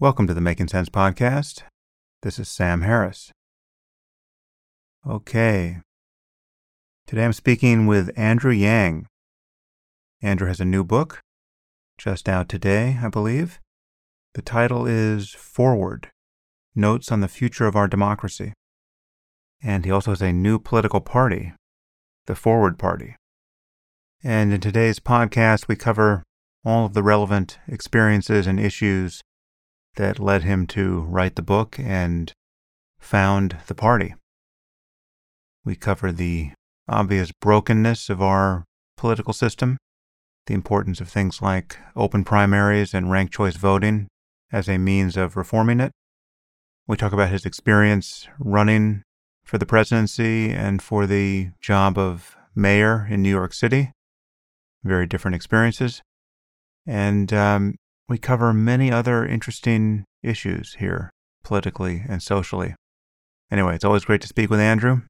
Welcome to the Making Sense podcast. This is Sam Harris. Okay. Today I'm speaking with Andrew Yang. Andrew has a new book, just out today, I believe. The title is Forward Notes on the Future of Our Democracy. And he also has a new political party, the Forward Party. And in today's podcast, we cover all of the relevant experiences and issues that led him to write the book and found the party. We cover the obvious brokenness of our political system, the importance of things like open primaries and ranked choice voting as a means of reforming it. We talk about his experience running for the presidency and for the job of mayor in New York City. Very different experiences. And um, we cover many other interesting issues here, politically and socially. Anyway, it's always great to speak with Andrew,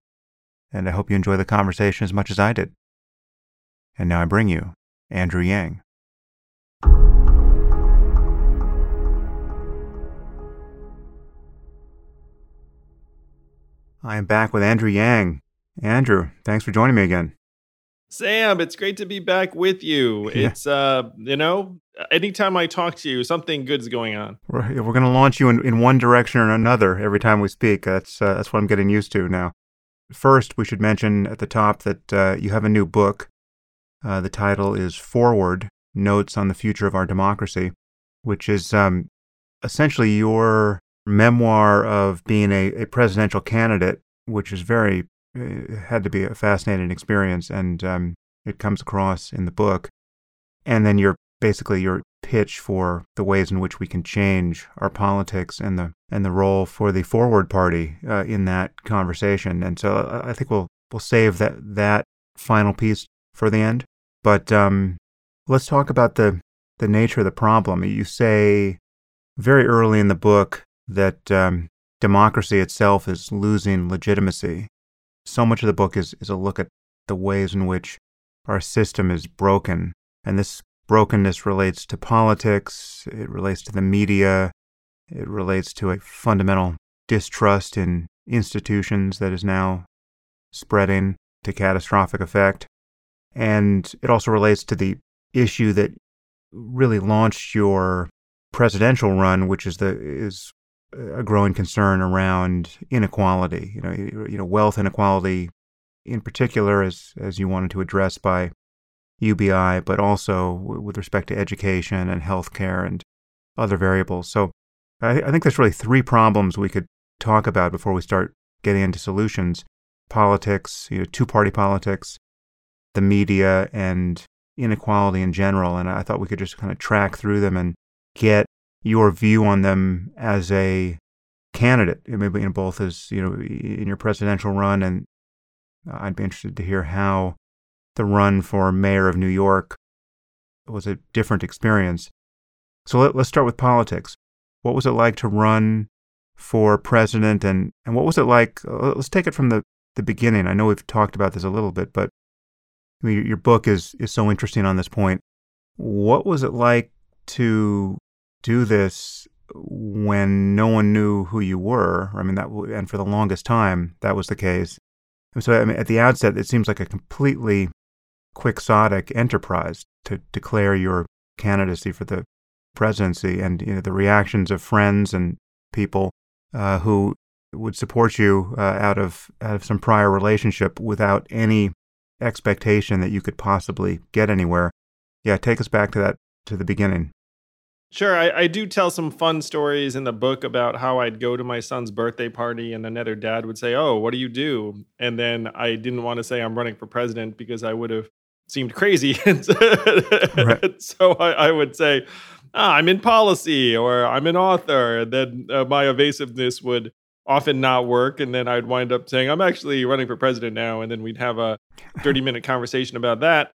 and I hope you enjoy the conversation as much as I did. And now I bring you Andrew Yang. I am back with Andrew Yang. Andrew, thanks for joining me again. Sam, it's great to be back with you. Yeah. It's uh, you know, anytime I talk to you, something good's going on. We're, we're going to launch you in, in one direction or another every time we speak. That's uh, that's what I'm getting used to now. First, we should mention at the top that uh, you have a new book. Uh, the title is Forward: Notes on the Future of Our Democracy, which is um, essentially your memoir of being a, a presidential candidate, which is very had to be a fascinating experience, and um, it comes across in the book. And then your basically your pitch for the ways in which we can change our politics and the and the role for the forward party uh, in that conversation. And so uh, I think we'll we'll save that that final piece for the end. But um, let's talk about the the nature of the problem. You say very early in the book that um, democracy itself is losing legitimacy so much of the book is, is a look at the ways in which our system is broken. And this brokenness relates to politics, it relates to the media, it relates to a fundamental distrust in institutions that is now spreading to catastrophic effect. And it also relates to the issue that really launched your presidential run, which is the is a growing concern around inequality. You know, you know, wealth inequality, in particular, as as you wanted to address by UBI, but also with respect to education and healthcare and other variables. So, I, I think there's really three problems we could talk about before we start getting into solutions: politics, you know, two-party politics, the media, and inequality in general. And I thought we could just kind of track through them and get your view on them as a candidate, maybe in both as you know in your presidential run, and uh, I'd be interested to hear how the run for mayor of New York was a different experience. So let, us start with politics. What was it like to run for president, and and what was it like? Uh, let's take it from the the beginning. I know we've talked about this a little bit, but I mean, your book is is so interesting on this point. What was it like to do this when no one knew who you were. I mean, that and for the longest time that was the case. And so, I mean, at the outset, it seems like a completely quixotic enterprise to declare your candidacy for the presidency, and you know the reactions of friends and people uh, who would support you uh, out of out of some prior relationship without any expectation that you could possibly get anywhere. Yeah, take us back to that to the beginning. Sure, I, I, do tell some fun stories in the book about how I'd go to my son's birthday party and another dad would say, Oh, what do you do? And then I didn't want to say I'm running for president because I would have seemed crazy. right. So I, I, would say, ah, I'm in policy or I'm an author. And then uh, my evasiveness would often not work. And then I'd wind up saying, I'm actually running for president now. And then we'd have a 30 minute conversation about that.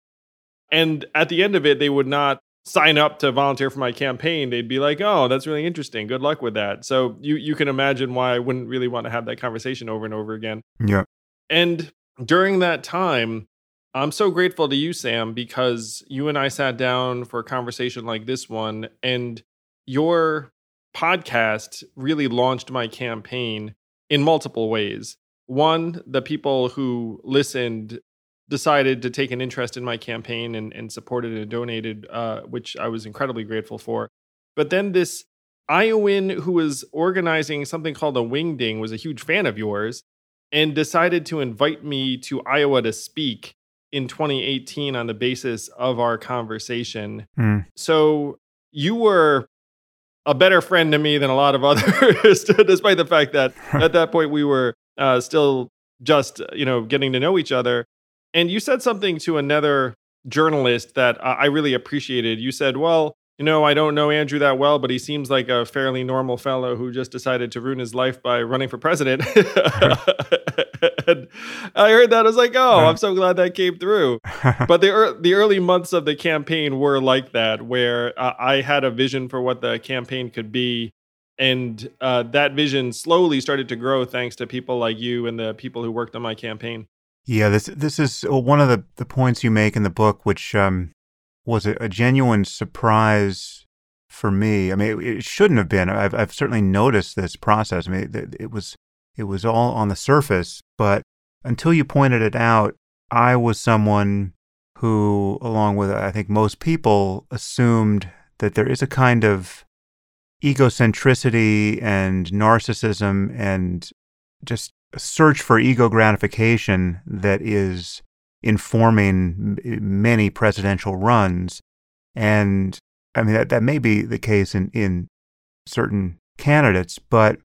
And at the end of it, they would not sign up to volunteer for my campaign, they'd be like, "Oh, that's really interesting. Good luck with that." So you you can imagine why I wouldn't really want to have that conversation over and over again. Yeah. And during that time, I'm so grateful to you, Sam, because you and I sat down for a conversation like this one, and your podcast really launched my campaign in multiple ways. One, the people who listened decided to take an interest in my campaign and, and supported and donated, uh, which I was incredibly grateful for. But then this Iowan who was organizing something called a Wingding was a huge fan of yours and decided to invite me to Iowa to speak in 2018 on the basis of our conversation. Mm. So you were a better friend to me than a lot of others, despite the fact that at that point we were uh, still just you know getting to know each other. And you said something to another journalist that I really appreciated. You said, "Well, you know, I don't know Andrew that well, but he seems like a fairly normal fellow who just decided to ruin his life by running for president. and I heard that. I was like, oh, I'm so glad that came through. but the, er- the early months of the campaign were like that, where uh, I had a vision for what the campaign could be. And uh, that vision slowly started to grow thanks to people like you and the people who worked on my campaign. Yeah, this this is one of the, the points you make in the book, which um, was a, a genuine surprise for me. I mean, it, it, shouldn't have been. I've, I've certainly noticed this process. I mean, it, it was it was all on the surface, but until you pointed it out, I was someone who, along with I think most people, assumed that there is a kind of egocentricity and narcissism and just a search for ego gratification that is informing many presidential runs. And I mean, that, that may be the case in, in certain candidates, but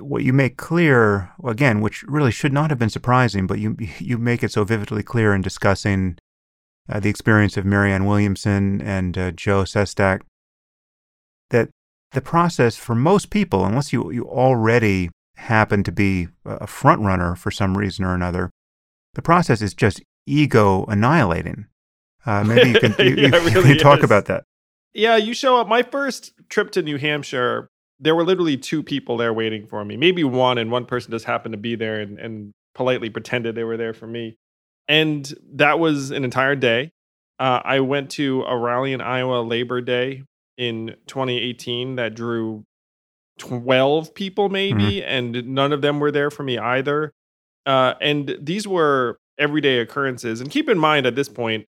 what you make clear, again, which really should not have been surprising, but you, you make it so vividly clear in discussing uh, the experience of Marianne Williamson and uh, Joe Sestak, that the process for most people, unless you, you already happen to be a front runner for some reason or another, the process is just ego annihilating. Uh, maybe you can, you, yeah, you, really you talk is. about that. Yeah, you show up. My first trip to New Hampshire, there were literally two people there waiting for me. Maybe one, and one person just happened to be there and, and politely pretended they were there for me. And that was an entire day. Uh, I went to a rally in Iowa Labor Day in 2018 that drew 12 people, maybe, mm-hmm. and none of them were there for me either. Uh, and these were everyday occurrences. And keep in mind at this point,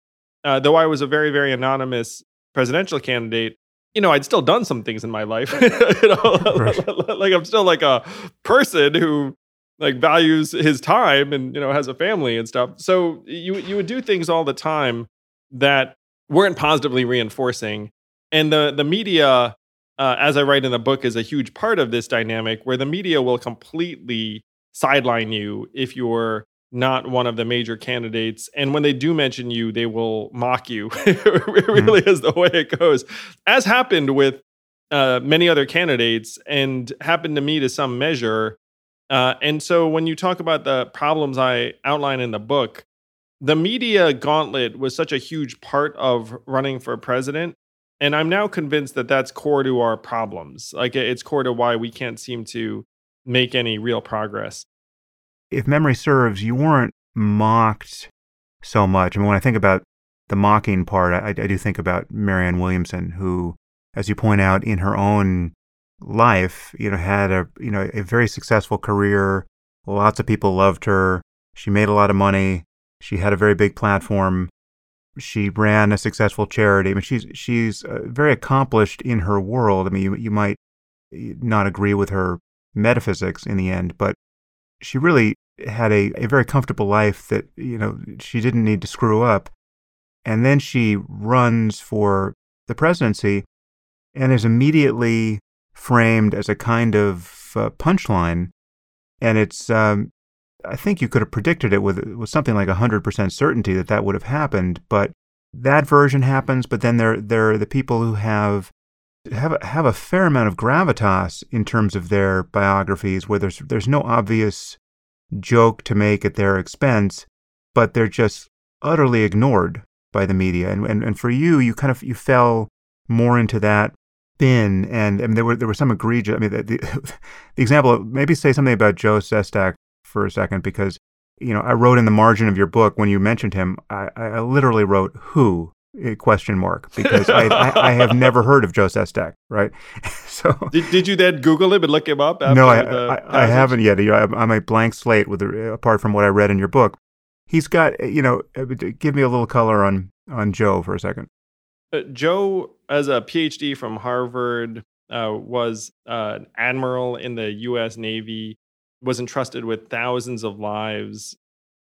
uh, though I was a very, very anonymous presidential candidate, you know, I'd still done some things in my life. you know, like I'm still like a person who like values his time and you know has a family and stuff. So you you would do things all the time that weren't positively reinforcing, and the the media, uh, as I write in the book, is a huge part of this dynamic where the media will completely sideline you if you're not one of the major candidates. And when they do mention you, they will mock you. it mm-hmm. really mm-hmm. is the way it goes, as happened with uh, many other candidates and happened to me to some measure. Uh, and so when you talk about the problems I outline in the book, the media gauntlet was such a huge part of running for president. And I'm now convinced that that's core to our problems. Like it's core to why we can't seem to make any real progress. If memory serves, you weren't mocked so much. I mean, when I think about the mocking part, I, I do think about Marianne Williamson, who, as you point out, in her own life, you know, had a you know a very successful career. Lots of people loved her. She made a lot of money. She had a very big platform. She ran a successful charity. I mean, she's she's uh, very accomplished in her world. I mean, you you might not agree with her metaphysics in the end, but she really had a, a very comfortable life that, you know, she didn't need to screw up. And then she runs for the presidency and is immediately framed as a kind of uh, punchline. And it's, um, I think you could have predicted it with, with something like 100% certainty that that would have happened. But that version happens, but then there, there are the people who have have a, have a fair amount of gravitas in terms of their biographies, where there's there's no obvious joke to make at their expense, but they're just utterly ignored by the media. And and, and for you, you kind of you fell more into that bin, and, there were there were some egregious. I mean, the, the, the example. Maybe say something about Joe Sestak for a second, because you know I wrote in the margin of your book when you mentioned him, I, I literally wrote who question mark because I, I, I, have never heard of Joe Sestak, right? so did, did you then Google him and look him up? no, I, I, I, haven't yet. I'm a blank slate with apart from what I read in your book. He's got you know. Uh, give me a little color on on Joe for a second. Uh, Joe, as a PhD from Harvard, uh, was uh, an admiral in the U.S. Navy, was entrusted with thousands of lives,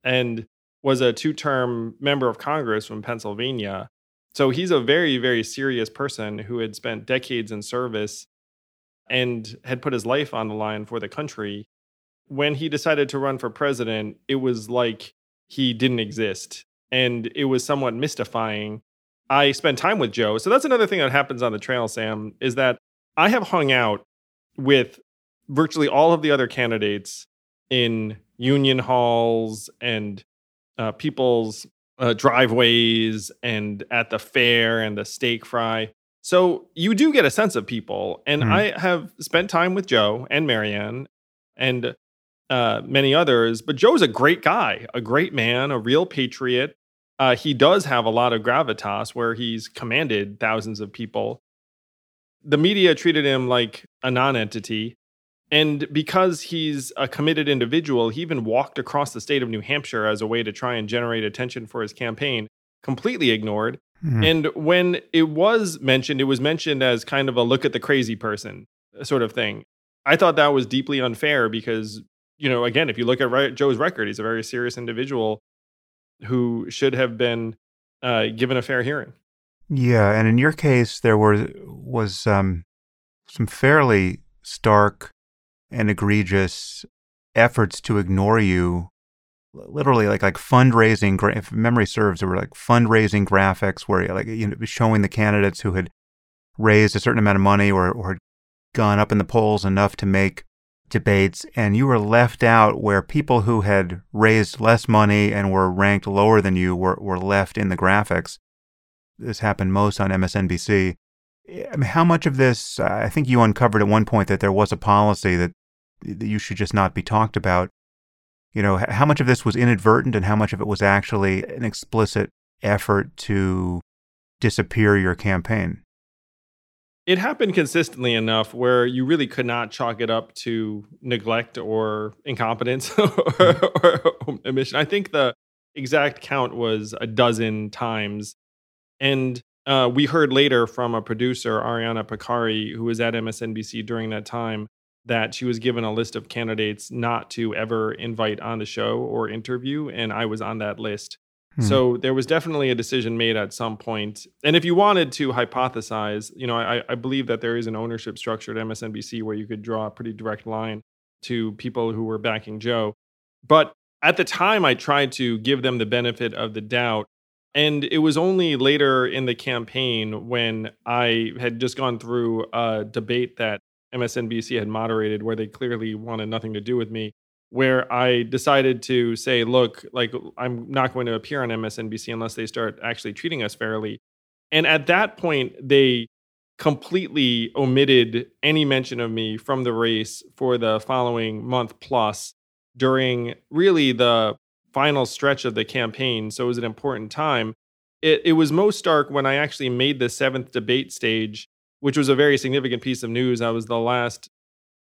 and was a two-term member of Congress from Pennsylvania. So he's a very, very serious person who had spent decades in service and had put his life on the line for the country. When he decided to run for president, it was like he didn't exist. And it was somewhat mystifying. I spent time with Joe. So that's another thing that happens on the trail, Sam, is that I have hung out with virtually all of the other candidates in union halls and uh, people's uh, driveways and at the fair and the steak fry. So you do get a sense of people. And mm. I have spent time with Joe and Marianne and uh, many others, but Joe's a great guy, a great man, a real patriot. Uh, he does have a lot of gravitas where he's commanded thousands of people. The media treated him like a non entity. And because he's a committed individual, he even walked across the state of New Hampshire as a way to try and generate attention for his campaign, completely ignored. Mm-hmm. And when it was mentioned, it was mentioned as kind of a look at the crazy person sort of thing. I thought that was deeply unfair because, you know, again, if you look at Joe's record, he's a very serious individual who should have been uh, given a fair hearing. Yeah, and in your case, there were was um, some fairly stark and egregious efforts to ignore you. Literally like like fundraising if memory serves there were like fundraising graphics where like you know showing the candidates who had raised a certain amount of money or or gone up in the polls enough to make debates and you were left out where people who had raised less money and were ranked lower than you were were left in the graphics. This happened most on MSNBC how much of this, I think you uncovered at one point that there was a policy that, that you should just not be talked about. You know, how much of this was inadvertent and how much of it was actually an explicit effort to disappear your campaign? It happened consistently enough where you really could not chalk it up to neglect or incompetence or, mm-hmm. or omission. I think the exact count was a dozen times. And uh, we heard later from a producer, Ariana Pekary, who was at MSNBC during that time, that she was given a list of candidates not to ever invite on the show or interview, and I was on that list. Hmm. So there was definitely a decision made at some point. And if you wanted to hypothesize, you know, I, I believe that there is an ownership structure at MSNBC where you could draw a pretty direct line to people who were backing Joe. But at the time, I tried to give them the benefit of the doubt and it was only later in the campaign when I had just gone through a debate that MSNBC had moderated where they clearly wanted nothing to do with me, where I decided to say, look, like I'm not going to appear on MSNBC unless they start actually treating us fairly. And at that point, they completely omitted any mention of me from the race for the following month plus during really the final stretch of the campaign, so it was an important time. It, it was most stark when I actually made the seventh debate stage, which was a very significant piece of news. I was the last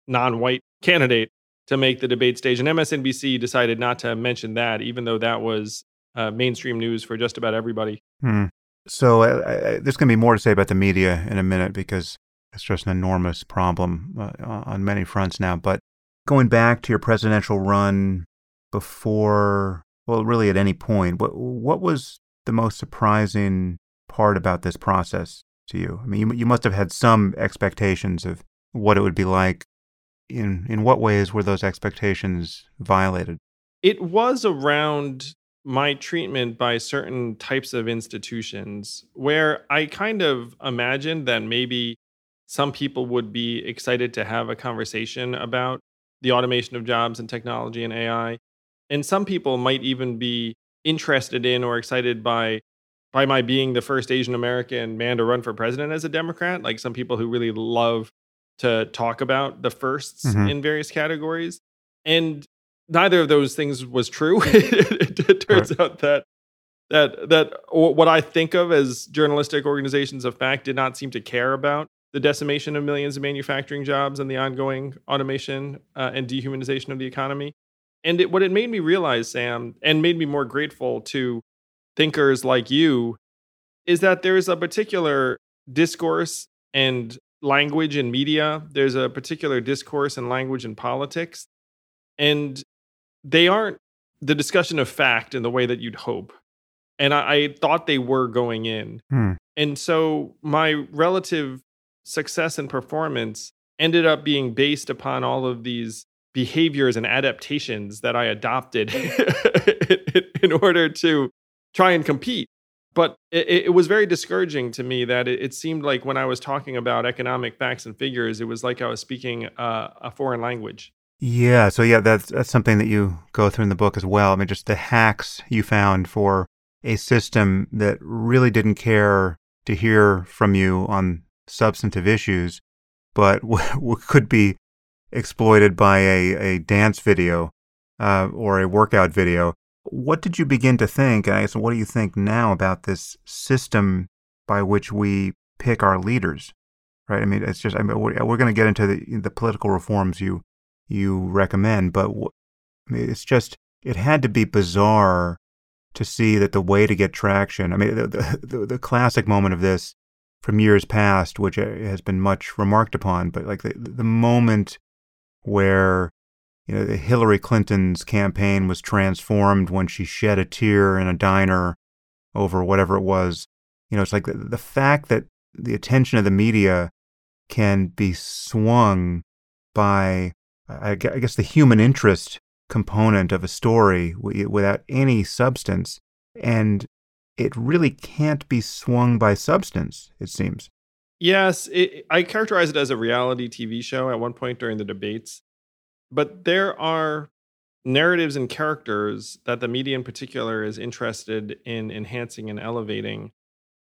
non white candidate to make the debate stage. And MSNBC decided not to mention that, even though that was uh, mainstream news for just about everybody. Hmm. So uh, I, there's going to be more to say about the media in a minute because it's just an enormous problem uh, on many fronts now. But going back to your presidential run before, well, really at any point, what, what was the most surprising part about this process to you? I mean, you, you must have had some expectations of what it would be like. In, in what ways were those expectations violated? It was around my treatment by certain types of institutions where I kind of imagined that maybe some people would be excited to have a conversation about the automation of jobs and technology and AI and some people might even be interested in or excited by by my being the first Asian American man to run for president as a Democrat. Like some people who really love to talk about the 1sts mm-hmm. in various categories. And neither of those things was true. it, it, turns right. out that that that what I think of as journalistic organizations of fact did not seem to care about the decimation of millions of manufacturing jobs and the ongoing automation uh, and dehumanization of the economy. And it, what it made me realize, Sam, and made me more grateful to thinkers like you, is that there's a particular discourse and language in media. There's a particular discourse and language in politics. And they aren't the discussion of fact in the way that you'd hope and I, I thought they were going in. Hmm. And so my relative success and performance ended up being based upon all of these behaviors and adaptations that I adopted in order to try and compete. But it, it, was very discouraging to me that it, it, seemed like when I was talking about economic facts and figures, it was like I was speaking uh, a foreign language. Yeah, so yeah, that's that's something that you go through in the book as well. I mean, just the hacks you found for a system that really didn't care to hear from you on substantive issues, but w- could be exploited by a, a dance video uh, or a workout video. What did you begin to think, and I guess what do you think now about this system by which we pick our leaders? Right? I mean, it's just I mean, we're, we're going to get into the, the political reforms you you recommend, but w- I mean, it's just it had to be bizarre to see that the way to get traction, I mean, the, the, the classic moment of this from years past, which uh, has been much remarked upon, but like the, the moment where you know, Hillary Clinton's campaign was transformed when she shed a tear in a diner over whatever it was. You know, it's like the, the fact that the attention of the media can be swung by, I guess, the human interest component of a story without any substance. And it really can't be swung by substance, it seems. Yes, it, I characterize it as a reality TV show at one point during the debates. But there are narratives and characters that the media in particular is interested in enhancing and elevating.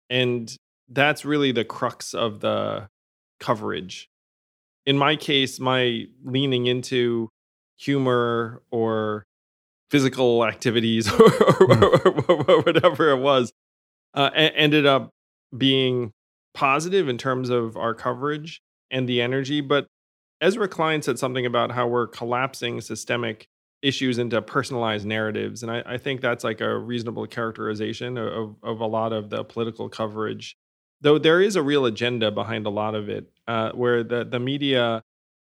And that's really the crux of the coverage. In my case, my leaning into humor or physical activities or, mm. or, or whatever it was uh, ended up being positive in terms of our coverage and the energy. But Ezra Klein said something about how we're collapsing systemic issues into personalized narratives. And I, I think that's like a reasonable characterization of, of a lot of the political coverage. Though there is a real agenda behind a lot of it, uh, where the, the media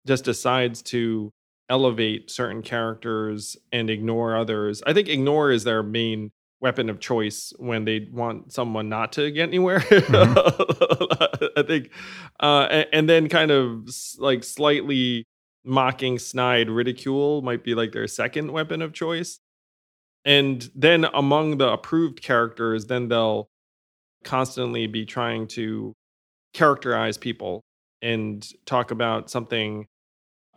just decides to elevate certain characters and ignore others. I think ignore is their main weapon of choice when they want someone not to get anywhere. Mm-hmm. I think, uh, and, and, then kind of like slightly mocking, snide ridicule might be like their second weapon of choice. And then among the approved characters, then they'll constantly be trying to characterize people and talk about something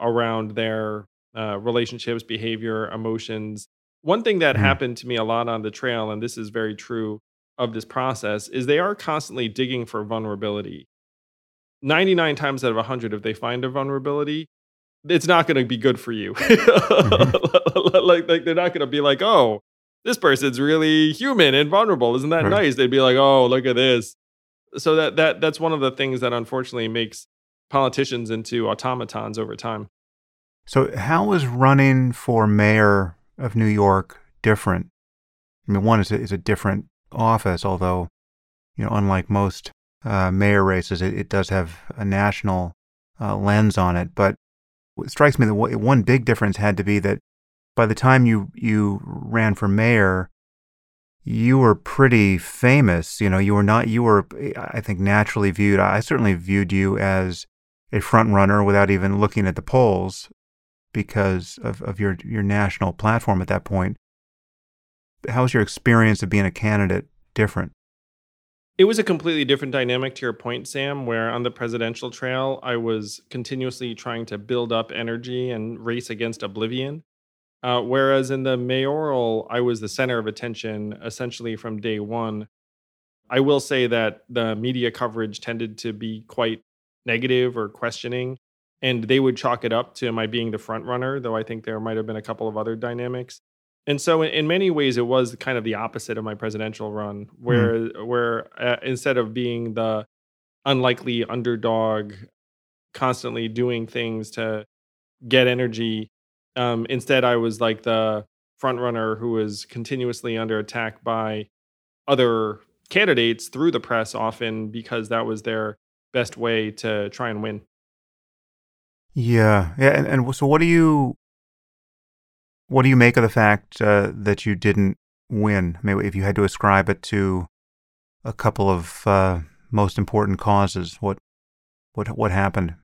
around their uh, relationships, behavior, emotions. One thing that mm-hmm. happened to me a lot on the trail, and this is very true of this process, is they are constantly digging for vulnerability. 99 times out of 100, if they find a vulnerability, it's not going to be good for you. mm-hmm. like, like, they're not going to be like, oh, this person's really human and vulnerable. Isn't that right. nice? They'd be like, oh, look at this. So that that that's one of the things that unfortunately makes politicians into automatons over time. So, how is running for mayor of New York different? I mean, one is a, is a different office, although, you know, unlike most uh, mayor races, it, it, does have a national uh, lens on it. But it strikes me that one big difference had to be that by the time you you ran for mayor, you were pretty famous. You know, you were not. You were, I think, naturally viewed. I certainly viewed you as a front runner without even looking at the polls because of, of your, your national platform at that point. How was your experience of being a candidate different? It was a completely different dynamic to your point, Sam, where on the presidential trail, I was continuously trying to build up energy and race against oblivion. Uh, whereas in the mayoral, I was the center of attention essentially from day one. I will say that the media coverage tended to be quite negative or questioning and they would chalk it up to my being the front runner though i think there might have been a couple of other dynamics And so, in, in, many ways, it was kind of the opposite of my presidential run, where mm. where uh, instead of being the unlikely underdog, constantly doing things to get energy, um, instead I was like the front runner who was continuously under attack by other candidates through the press, often because that was their best way to try and win. Yeah, yeah, and, and so what do you what do you make of the fact uh, that you didn't win? Maybe if you had to ascribe it to a couple of uh, most important causes, what what what happened?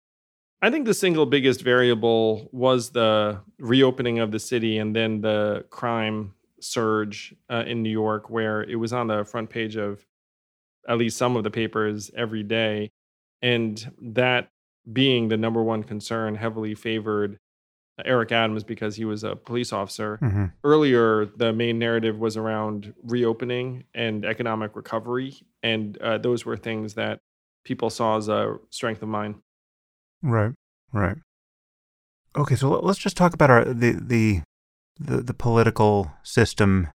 I think the single biggest variable was the reopening of the city and then the crime surge uh, in New York, where it was on the front page of at least some of the papers every day. And that being the number one concern heavily favored Eric Adams because he was a police officer. Mm-hmm. Earlier, the main narrative was around reopening and economic recovery, and uh, those were things that people saw as a strength of mine. Right, right. Okay, so let's just talk about our the the the, the political system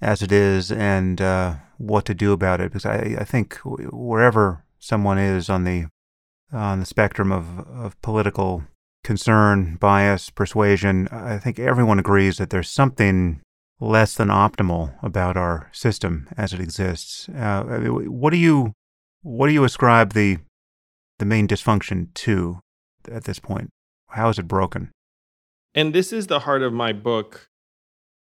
as it is and uh, what to do about it. Because I I think wherever someone is on the on the spectrum of, of political concern, bias, persuasion, I think everyone agrees that there's something less than optimal about our system as it exists. Uh, what do you what do you ascribe the the main dysfunction to at this point? How is it broken? And this is the heart of my book.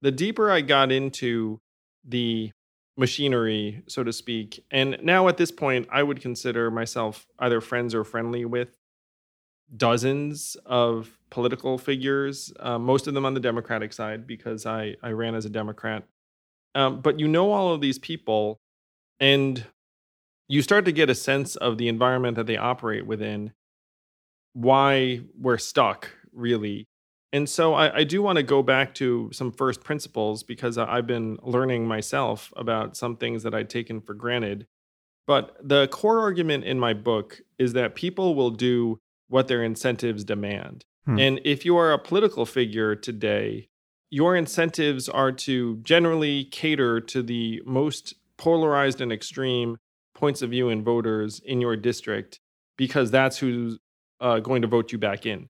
The deeper I got into the machinery, so to speak. And now at this point, I would consider myself either friends or friendly with dozens of political figures, uh, most of them on the Democratic side because I, I ran as a Democrat. Um, but you know all of these people, and you start to get a sense of the environment that they operate within, why we're stuck, really, and so I, I do want to go back to some first principles because I've been learning myself about some things that I'd taken for granted. But the core argument in my book is that people will do what their incentives demand. Hmm. And if you are a political figure today, your incentives are to generally cater to the most polarized and extreme points of view in voters in your district because that's who's uh, going to vote you back in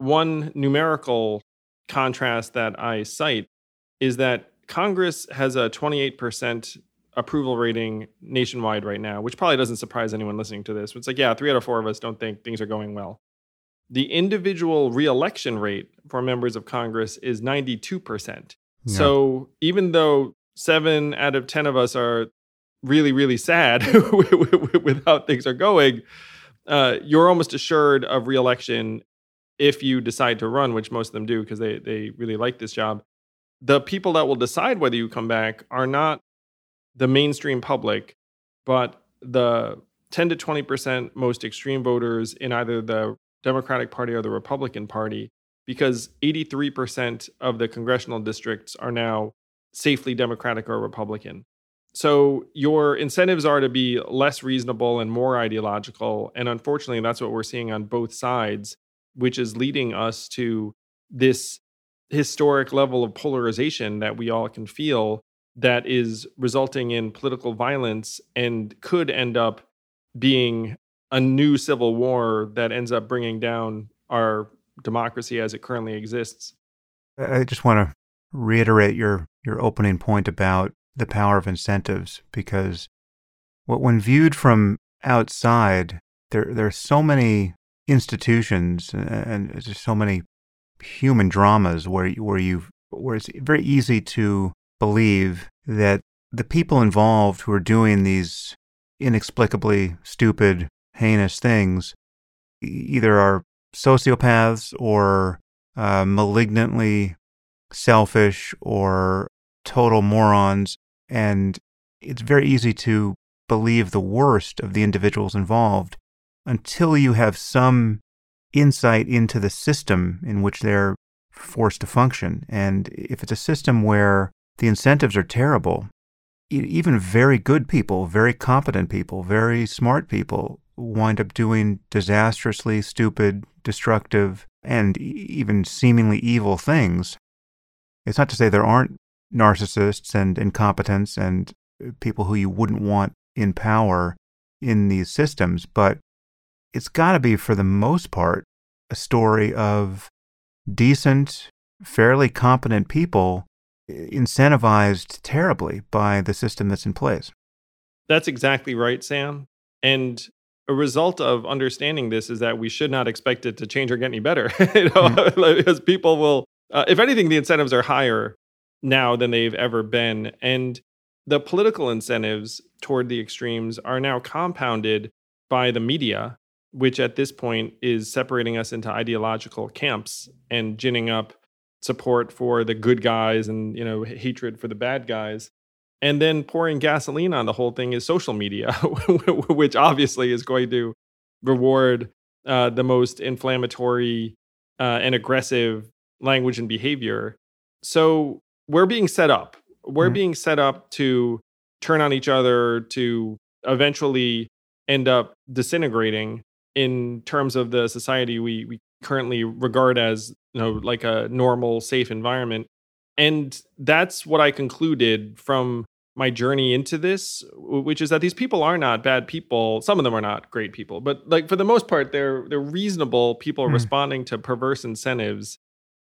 one numerical contrast that I cite is that Congress has a 28% approval rating nationwide right now, which probably doesn't surprise anyone listening to this. It's like, yeah, three out of four of us don't think things are going well. The individual reelection rate for members of Congress is 92%. Yeah. So even though seven out of 10 of us are really, really sad with how things are going, uh, you're almost assured of reelection if you decide to run, which most of them do because they, they really like this job, the people that will decide whether you come back are not the mainstream public, but the 10 to 20% most extreme voters in either the Democratic Party or the Republican Party, because 83% of the congressional districts are now safely Democratic or Republican. So your incentives are to be less reasonable and more ideological. And unfortunately, that's what we're seeing on both sides which is leading us to this historic level of polarization that we all can feel that is resulting in political violence and could end up being a new civil war that ends up bringing down our democracy as it currently exists. I just want to reiterate your your opening point about the power of incentives because what when viewed from outside there there are so many institutions and there's so many human dramas where where you where it's very easy to believe that the people involved who are doing these inexplicably stupid, heinous things either are sociopaths or uh, malignantly selfish or total morons. And it's very easy to believe the worst of the individuals involved until you have some insight into the system in which they're forced to function. And if it's a system where the incentives are terrible, even very good people, very competent people, very smart people wind up doing disastrously stupid, destructive, and even seemingly evil things. It's not to say there aren't narcissists and incompetents and uh, people who you wouldn't want in power in these systems, but it's got to be, for the most part, a story of decent, fairly competent people incentivized terribly by the system that's in place. That's exactly right, Sam. And a result of understanding this is that we should not expect it to change or get any better. you know, mm-hmm. because people will, uh, if anything, the incentives are higher now than they've ever been. And the political incentives toward the extremes are now compounded by the media, which at this point is separating us into ideological camps and ginning up support for the good guys and you know hatred for the bad guys. And then pouring gasoline on the whole thing is social media which obviously is going to reward uh, the most inflammatory uh, and aggressive language and behavior. So we're being set up. We're mm-hmm. being set up to turn on each other to eventually end up disintegrating in terms of the society we, we currently regard as you know like a normal safe environment. And that's what i concluded from my journey into this which is that these people are not bad people. Some of them are not great people but like for the most part they're they're reasonable people mm. responding to perverse incentives.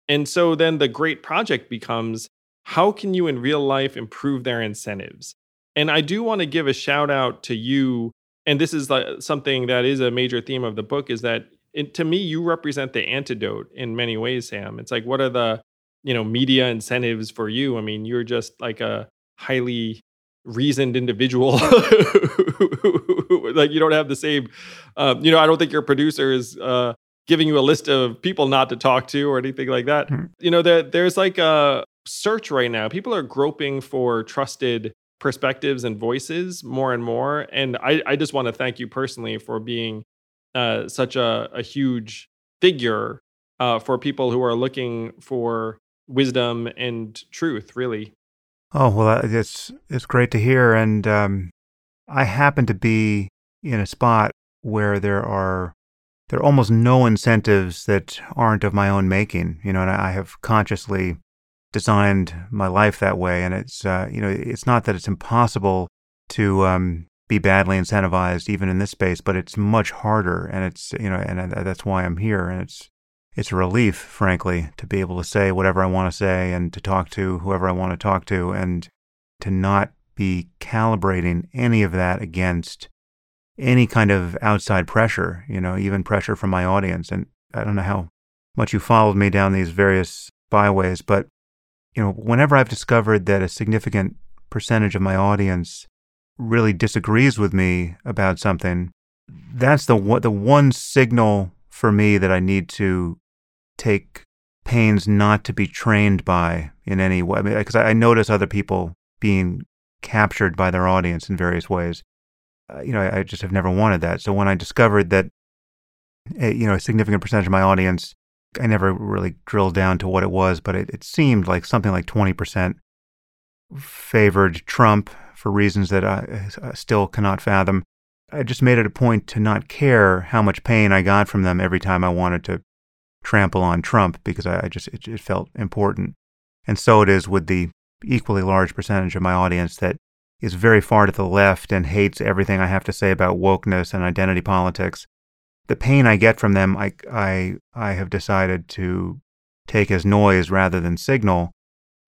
And so then the great project becomes how can you in real life improve their incentives? And i do want to give a shout out to you and this is like something that is a major theme of the book is that it, to me you represent the antidote in many ways sam. It's like what are the you know media incentives for you? I mean you're just like a highly reasoned individual like you don't have the same um, you know i don't think your producer is uh, giving you a list of people not to talk to or anything like that. Mm-hmm. you know there, there's like a search right now. People are groping for trusted perspectives and voices more and more and i, I just want to thank you personally for being uh, such a, a huge figure uh, for people who are looking for wisdom and truth, really. Oh well, it's it's great to hear, and um, I happen to be in a spot where there are there are almost no incentives that aren't of my own making. You know, and I have consciously designed my life that way, and it's uh, you know it's not that it's impossible to um, be badly incentivized even in this space, but it's much harder, and it's you know, and that's why I'm here, and it's it's a relief, frankly, to be able to say whatever I want to say and to talk to whoever I want to talk to, and to not be calibrating any of that against any kind of outside pressure, you know, even pressure from my audience. And I don't know how much you followed me down these various byways, but you know, whenever I've discovered that a significant percentage of my audience really disagrees with me about something, that's the one, the one signal for me that I need to take pains not to be trained by in any way. Because I, mean, I, notice other people being captured by their audience in various ways. Uh, you know, I, I, just have never wanted that. So when I discovered that, a, you know, a significant percentage of my audience, I never really drilled down to what it was, but it, it seemed like something like 20% favored Trump for reasons that I, I still cannot fathom. I just made it a point to not care how much pain I got from them every time I wanted to trample on Trump because I, I just it, it felt important. And so it is with the equally large percentage of my audience that is very far to the left and hates everything I have to say about wokeness and identity politics. The pain I get from them, I, I, I have decided to take as noise rather than signal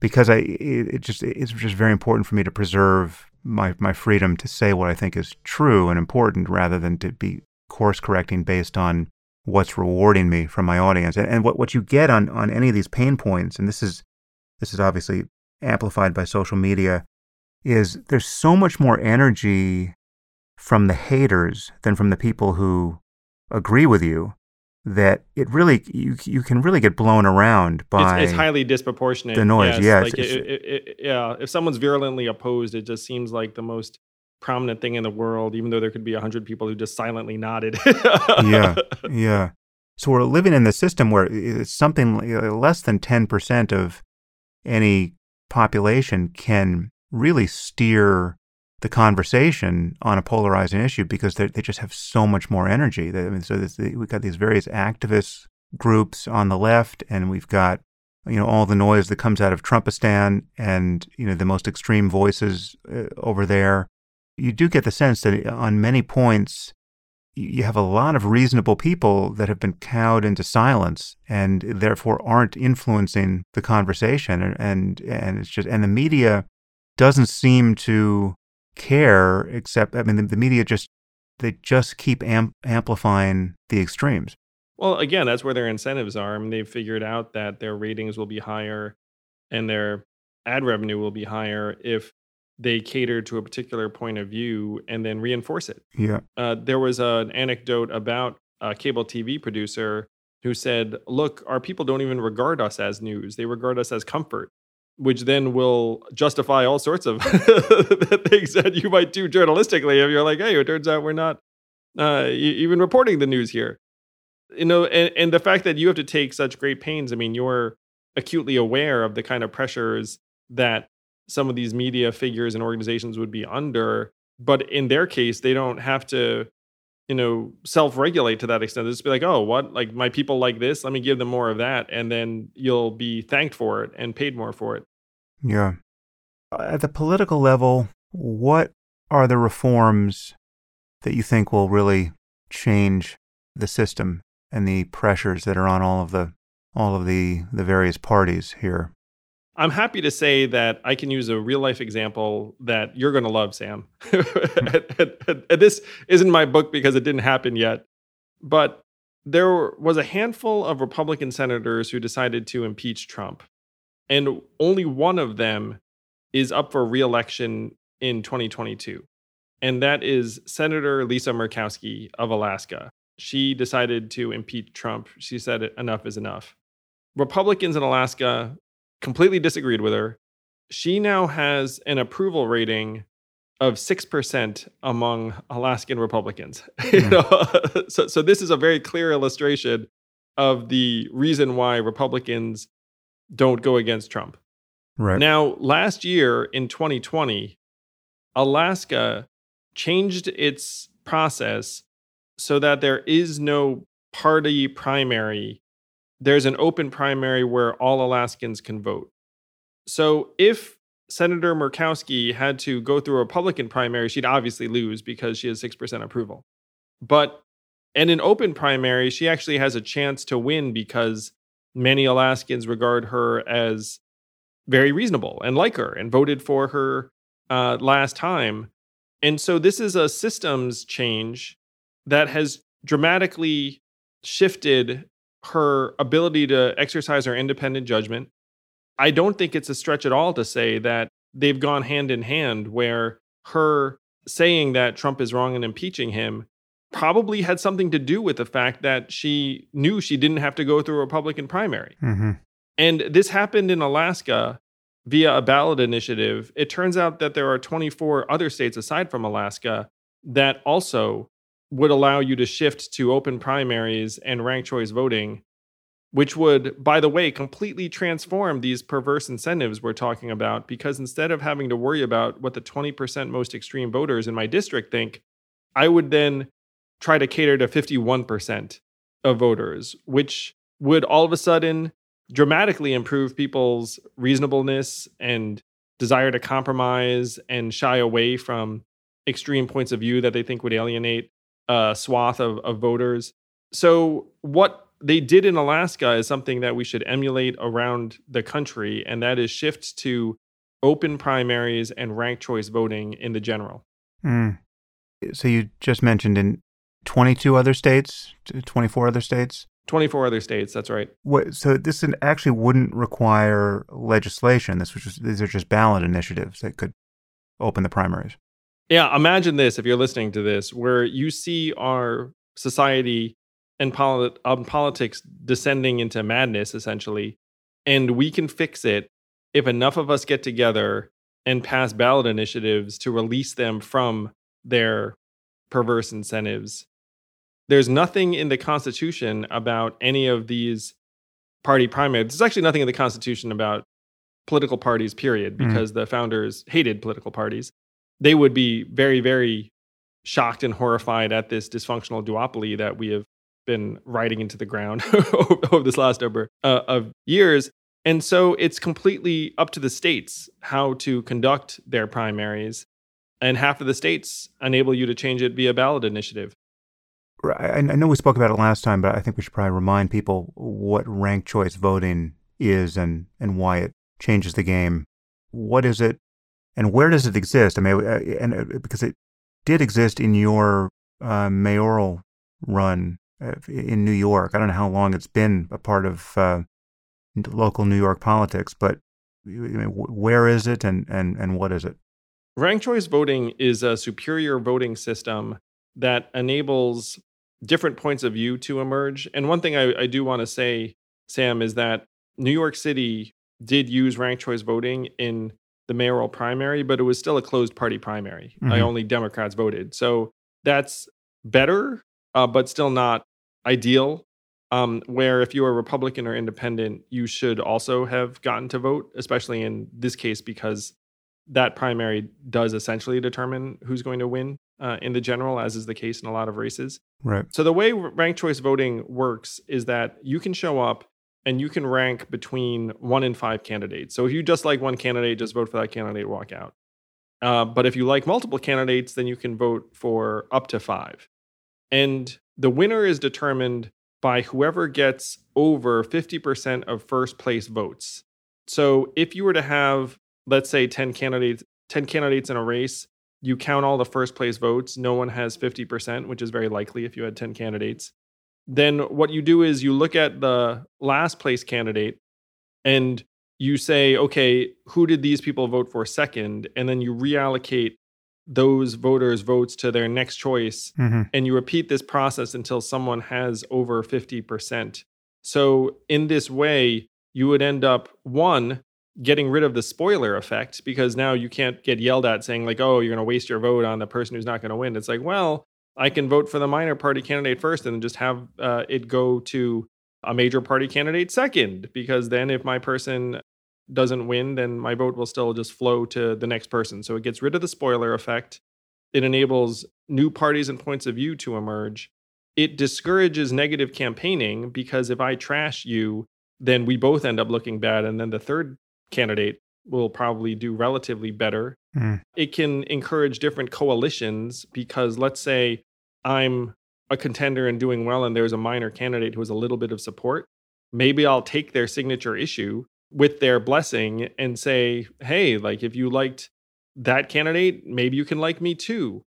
because I it, just it's just very important for me to preserve my my freedom to say what I think is true and important rather than to be course correcting based on what's rewarding me from my audience. And, and what, what you get on, on any of these pain points, and this is this is obviously amplified by social media, is there's so much more energy from the haters than from the people who agree with you that it really you you can really get blown around by it's, it's highly disproportionate the noise. yes, yes like it, it, it, yeah. If someone's virulently opposed it just seems like the most prominent thing in the world even though there could be 100 people who just silently nodded. Yeah yeah. So we're living in the system where it's something less than 10% of any population can really steer the conversation on a polarizing issue because they just have so much more energy. I mean, so this, we've got these various activist groups on the left, and we've got you know all the noise that comes out of Trumpistan and you know the most extreme voices uh, over there, you do get the sense that on many points you have a lot of reasonable people that have been cowed into silence and therefore aren't influencing the conversation and and, and it's just and the media doesn't seem to care except i mean the, the media just they just keep amp- amplifying the extremes well, again, that's where their incentives are. I mean, they've figured out that their ratings will be higher and their ad revenue will be higher if they cater to a particular point of view and then reinforce it. Yeah. Uh, there was an anecdote about a cable TV producer who said, Look, our people don't even regard us as news, they regard us as comfort. Which then will justify all sorts of things that you might do journalistically if you're like, hey, it turns out we're not uh, even reporting the news here you know, and, and the fact that you have to take such great pains, I mean, you're acutely aware of the kind of pressures that some of these media figures and organizations would be under. But in their case, they don't have to, you know, self regulate to that extent. Just be like, oh, what? Like, my people like this. Let me give them more of that. And then you'll be thanked for it and paid more for it. Yeah. Uh, at the political level, what are the reforms that you think will really change the system and the pressures that are on all of the all of the the various parties here. I'm happy to say that I can use a real life example that you're going to love, Sam. this isn't my book because it didn't happen yet, but there was a handful of Republican senators who decided to impeach Trump, and only one of them is up for reelection in 2022, and that is Senator Lisa Murkowski of Alaska she decided to impeach Trump. She said enough is enough. Republicans in Alaska completely disagreed with her. She now has an approval rating of 6% among Alaskan Republicans. Mm. you know? so, so this is a very clear illustration of the reason why Republicans don't go against Trump. Right. Now, last year in 2020, Alaska changed its process so that there is no party primary. There's an open primary where all Alaskans can vote. So if Senator Murkowski had to go through a Republican primary, she'd obviously lose because she has 6% approval. But in an open primary, she actually has a chance to win because many Alaskans regard her as very reasonable and like her and voted for her uh, last time. And so this is a systems change that has dramatically shifted her ability to exercise her independent judgment. I don't think it's a stretch at all to say that they've gone hand in hand, where her saying that Trump is wrong in impeaching him probably had something to do with the fact that she knew she didn't have to go through a Republican primary. Mm-hmm. And this happened in Alaska via a ballot initiative. It turns out that there are 24 other states aside from Alaska that also would allow you to shift to open primaries and ranked choice voting, which would, by the way, completely transform these perverse incentives we're talking about. Because instead of having to worry about what the 20% most extreme voters in my district think, I would then try to cater to 51% of voters, which would all of a sudden dramatically improve people's reasonableness and desire to compromise and shy away from extreme points of view that they think would alienate uh, swath of, of voters. So, what they did in Alaska is something that we should emulate around the country, and that is shift to open primaries and ranked choice voting in the general. Mm. So, you just mentioned in 22 other states, 24 other states? 24 other states, that's right. What, so, this actually wouldn't require legislation. This was just, these are just ballot initiatives that could open the primaries. Yeah, imagine this if you're listening to this, where you see our society and polit- um, politics descending into madness, essentially, and we can fix it if enough of us get together and pass ballot initiatives to release them from their perverse incentives. There's nothing in the Constitution about any of these party primaries. There's actually nothing in the Constitution about political parties, period, mm-hmm. because mm-hmm. the founders hated political parties they would be very, very shocked and horrified at this dysfunctional duopoly that we have been riding into the ground over this last number uh, of years. And so it's completely up to the states how to conduct their primaries. And half of the states enable you to change it via ballot initiative. I know we spoke about it last time, but I think we should probably remind people what ranked choice voting is and, and why it changes the game. What is it, and where does it exist? I mean, uh, and uh, because it did exist in your uh, mayoral run uh, in New York. I don't know how long it's been a part of uh, local New York politics, but where is it and, and, and what is it? Ranked choice voting is a superior voting system that enables different points of view to emerge. And one thing I, I do want to say, Sam, is that New York City did use ranked choice voting in the mayoral primary, but it was still a closed party primary. Mm-hmm. only Democrats voted. So that's better, uh, but still not ideal. Um, where if you are Republican or independent, you should also have gotten to vote, especially in this case, because that primary does essentially determine who's going to win uh, in the general, as is the case in a lot of races. Right. So the way ranked choice voting works is that you can show up and you can rank between one and five candidates. So if you just like one candidate, just vote for that candidate, walk out. Uh, but if you like multiple candidates, then you can vote for up to five. And the winner is determined by whoever gets over 50% of first place votes. So if you were to have, let's say, 10 candidates, 10 candidates in a race, you count all the first place votes, no one has 50%, which is very likely if you had 10 candidates then what you do is you look at the last place candidate and you say, okay, who did these people vote for second? And then you reallocate those voters' votes to their next choice. Mm-hmm. And you repeat this process until someone has over 50%. So, in this way, you would end up one, getting rid of the spoiler effect because now you can't get yelled at saying, like, oh, you're going to waste your vote on the person who's not going to win. It's like, well, I can vote for the minor party candidate first and just have uh, it go to a major party candidate second, because then if my person doesn't win, then my vote will still just flow to the next person. So it gets rid of the spoiler effect. It enables new parties and points of view to emerge. It discourages negative campaigning because if I trash you, then we both end up looking bad. And then the third candidate will probably do relatively better. Mm. It can encourage different coalitions because let's say I'm a contender and doing well, and there's a minor candidate who has a little bit of support. Maybe I'll take their signature issue with their blessing and say, hey, like if you liked that candidate, maybe you can like me too.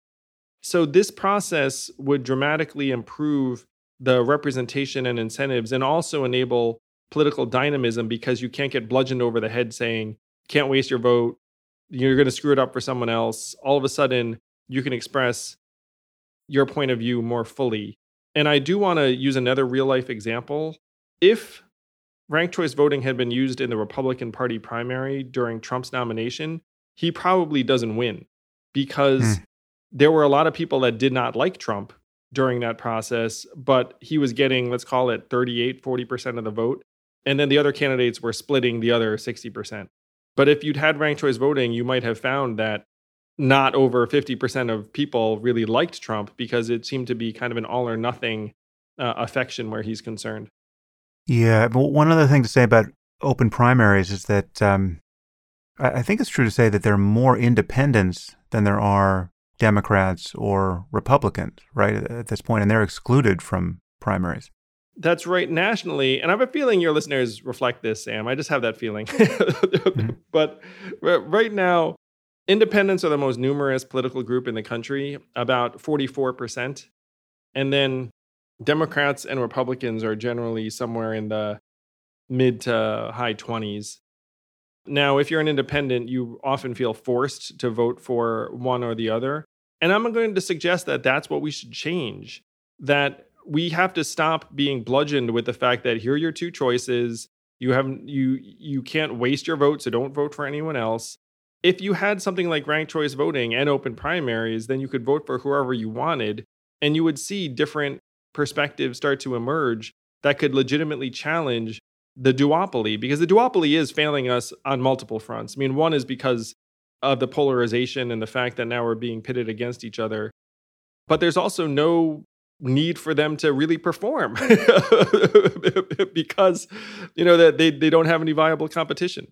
So this process would dramatically improve the representation and incentives and also enable political dynamism because you can't get bludgeoned over the head saying, can't waste your vote. You're going to screw it up for someone else. All of a sudden, you can express your point of view more fully. And I do want to use another real life example. If ranked choice voting had been used in the Republican Party primary during Trump's nomination, he probably doesn't win because mm. there were a lot of people that did not like Trump during that process, but he was getting, let's call it 38, 40% of the vote. And then the other candidates were splitting the other 60%. But if you'd had ranked choice voting, you might have found that not over 50% of people really liked Trump because it seemed to be kind of an all or nothing uh, affection where he's concerned. Yeah. But one other thing to say about open primaries is that um, I think it's true to say that there are more independents than there are Democrats or Republicans, right, at this point, and they're excluded from primaries. That's right nationally. And I have a feeling your listeners reflect this, Sam. I just have that feeling. mm-hmm. But right now, independents are the most numerous political group in the country, about 44%. And then Democrats and Republicans are generally somewhere in the mid to high 20s. Now, if you're an independent, you often feel forced to vote for one or the other. And I'm going to suggest that that's what we should change. That we have to stop being bludgeoned with the fact that here are your two choices. You haven't you you can't waste your vote, so don't vote for anyone else. If you had something like ranked choice voting and open primaries, then you could vote for whoever you wanted, and you would see different perspectives start to emerge that could legitimately challenge the duopoly because the duopoly is failing us on multiple fronts. I mean, one is because of the polarization and the fact that now we're being pitted against each other. But there's also no need for them to really perform because you know that they, they don't have any viable competition.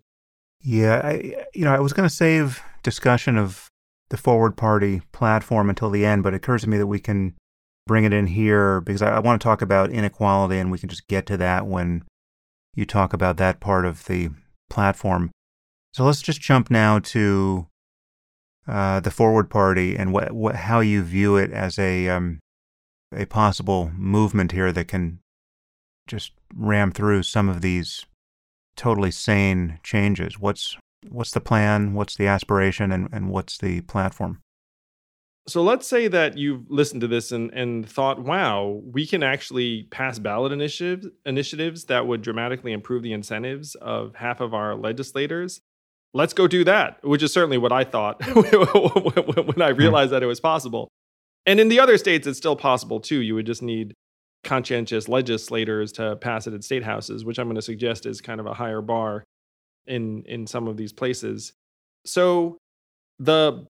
Yeah, I, you know, I was going to save discussion of the Forward Party platform until the end, but it occurs to me that we can bring it in here because I, I want to talk about inequality, and we can just get to that when you talk about that part of the platform. So let's just jump now to uh, the Forward Party and what, what, how you view it as a um, a possible movement here that can just ram through some of these totally sane changes. What's what's the plan? What's the aspiration? And, and what's the platform? So let's say that you've listened to this and, and thought, wow, we can actually pass ballot initiatives initiatives that would dramatically improve the incentives of half of our legislators. Let's go do that, which is certainly what I thought when I realized that it was possible. And in the other states, it's still possible too. You would just need conscientious legislators to pass it at state houses, which I'm going to suggest is kind of a higher bar in in some of these places. So the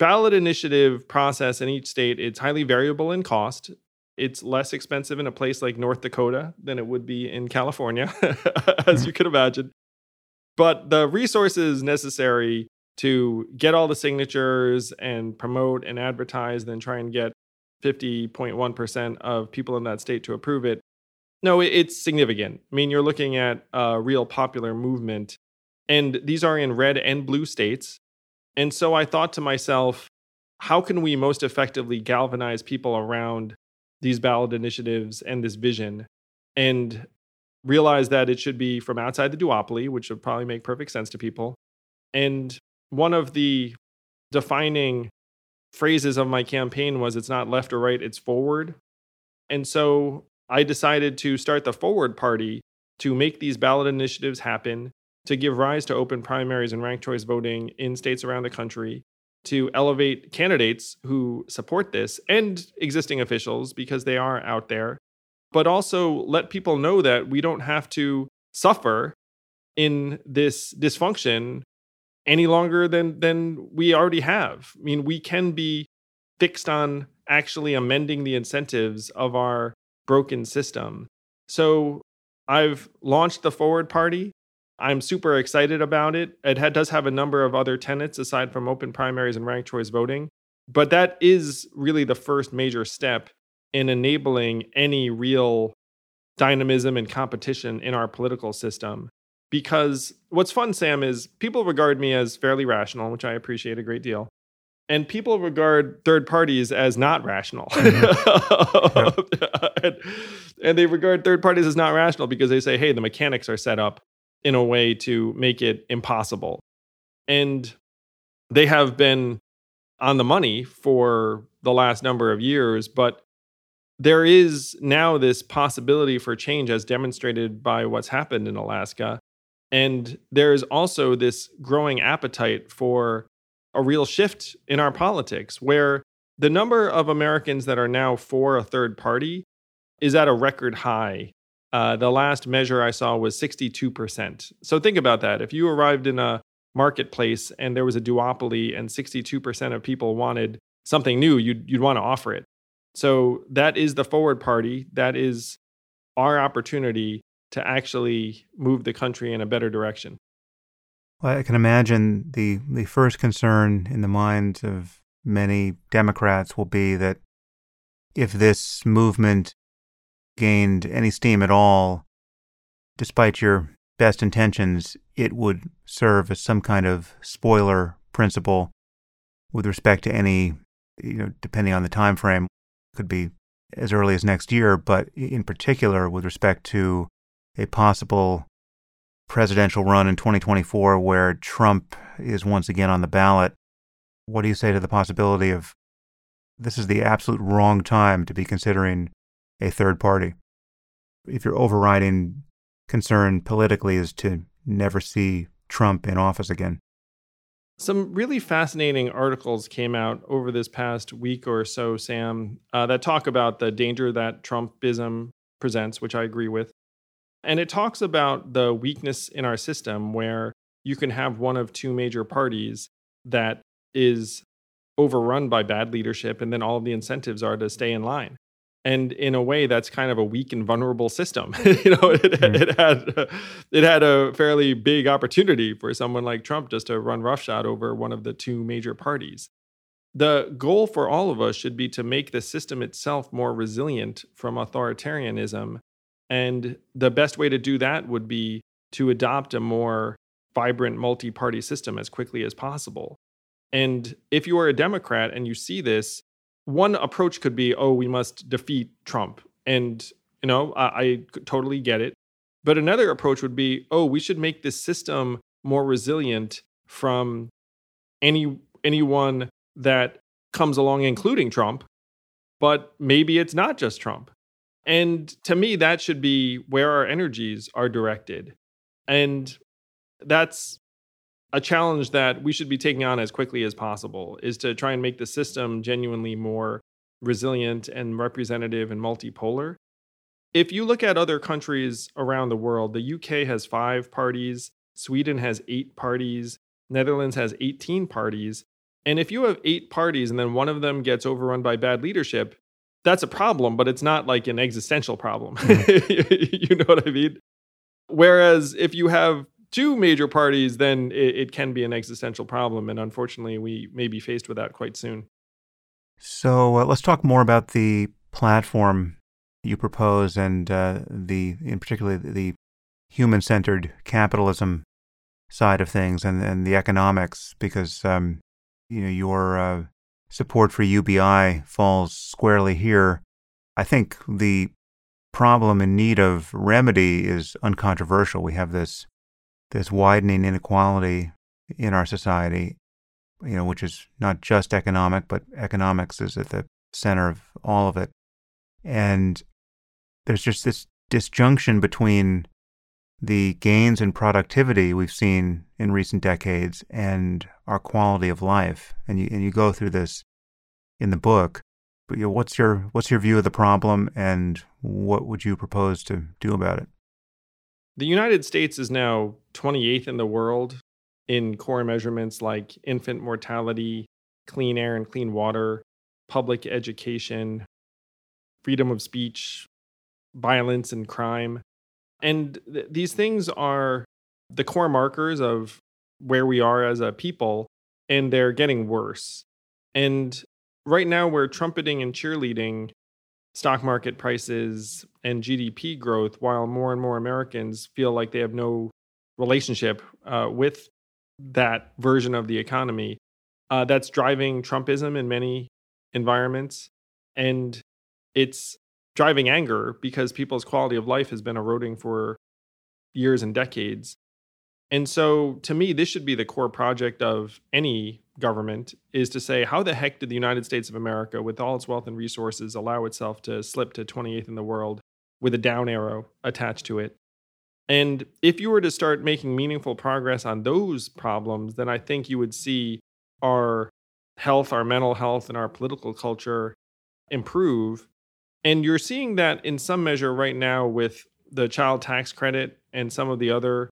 ballot initiative process in each state it's highly variable in cost. It's less expensive in a place like North Dakota than it would be in California, as mm-hmm. you can imagine. But the resources necessary to get all the signatures and promote and advertise, then try and get 50.1% of people in that state to approve it. No, it's significant. I mean, you're looking at a real popular movement, and these are in red and blue states. And so I thought to myself, how can we most effectively galvanize people around these ballot initiatives and this vision? And realize that it should be from outside the duopoly, which would probably make perfect sense to people. And one of the defining phrases of my campaign was it's not left or right, it's forward. And so I decided to start the Forward Party to make these ballot initiatives happen, to give rise to open primaries and ranked choice voting in states around the country, to elevate candidates who support this and existing officials because they are out there, but also let people know that we don't have to suffer in this dysfunction any longer than than we already have. I mean, we can be fixed on actually amending the incentives of our broken system. So I've launched the Forward Party. I'm super excited about it. It ha- does have a number of other tenets aside from open primaries and ranked choice voting, but that is really the first major step in enabling any real dynamism and competition in our political system because what's fun, Sam, is people regard me as fairly rational, which I appreciate a great deal. And people regard third parties as not rational. Mm-hmm. and, and they regard third parties as not rational because they say, hey, the mechanics are set up in a way to make it impossible. And they have been on the money for the last number of years, but there is now this possibility for change as demonstrated by what's happened in Alaska and there's also this growing appetite for a real shift in our politics where the number of Americans that are now for a third party is at a record high. Uh, the last measure I saw was 62%. So think about that. If you arrived in a marketplace and there was a duopoly and 62% of people wanted something new, you'd, you'd want to offer it. So that is the forward party. That is our opportunity to actually move the country in a better direction. Well, I can imagine the, the first concern in the minds of many Democrats will be that if this movement gained any steam at all, despite your best intentions, it would serve as some kind of spoiler principle with respect to any, you know, depending on the time frame, could be as early as next year, but in particular with respect to a possible presidential run in 2024 where Trump is once again on the ballot. What do you say to the possibility of this is the absolute wrong time to be considering a third party? If your overriding concern politically is to never see Trump in office again. Some really fascinating articles came out over this past week or so, Sam, uh, that talk about the danger that Trumpism presents, which I agree with. And it talks about the weakness in our system where you can have one of two major parties that is overrun by bad leadership, and then all of the incentives are to stay in line. and in a way that's kind of a weak and vulnerable system you know it, mm-hmm. it had it had a fairly big opportunity for someone like trump just to run roughshod over one of the two major parties the goal for all of us should be to make the system itself more resilient from authoritarianism and the best way to do that would be to adopt a more vibrant multi-party system as quickly as possible and if you are a democrat and you see this one approach could be, oh, we must defeat Trump. And, you know, I, I totally get it. But another approach would be, oh, we should make this system more resilient from any anyone that comes along, including Trump. But maybe it's not just Trump. And to me, that should be where our energies are directed. And that's a challenge that we should be taking on as quickly as possible is to try and make the system genuinely more resilient and representative and multipolar. If you look at other countries around the world, the UK has five parties, Sweden has eight parties, Netherlands has 18 parties. And if you have eight parties and then one of them gets overrun by bad leadership, that's a problem, but it's not like an existential problem. Mm. you know what I mean? Whereas if you have two major parties, then it, it, can be an existential problem. And unfortunately, we may be faced with that quite soon. So uh, let's talk more about the platform you propose and uh, the, in particular, the human-centered capitalism side of things and, and the economics, because um, you know your uh, support for UBI falls squarely here. I think the problem in need of remedy is uncontroversial. We have this this widening inequality in our society, you know, which is not just economic, but economics is at the center of all of it. And there's just this disjunction between the gains in productivity we've seen in recent decades and our quality of life. And you and you go through this in the book. But you know, what's your what's your view of the problem, and what would you propose to do about it? The United States is now 28th in the world in core measurements like infant mortality, clean air and clean water, public education, freedom of speech, violence and crime. And th- these things are the core markers of where we are as a people, and they're getting worse. And right now, we're trumpeting and cheerleading stock market prices and GDP growth, while more and more Americans feel like they have no relationship uh, with that version of the economy. Uh, that's driving Trumpism in many environments. And it's driving anger because people's quality of life has been eroding for years and decades. And so to me, this should be the core project of any government is to say, how the heck did the United States of America, with all its wealth and resources, allow itself to slip to 28th in the world with a down arrow attached to it? And if you were to start making meaningful progress on those problems, then I think you would see our health, our mental health, and our political culture improve. And you're seeing that in some measure right now with the child tax credit and some of the other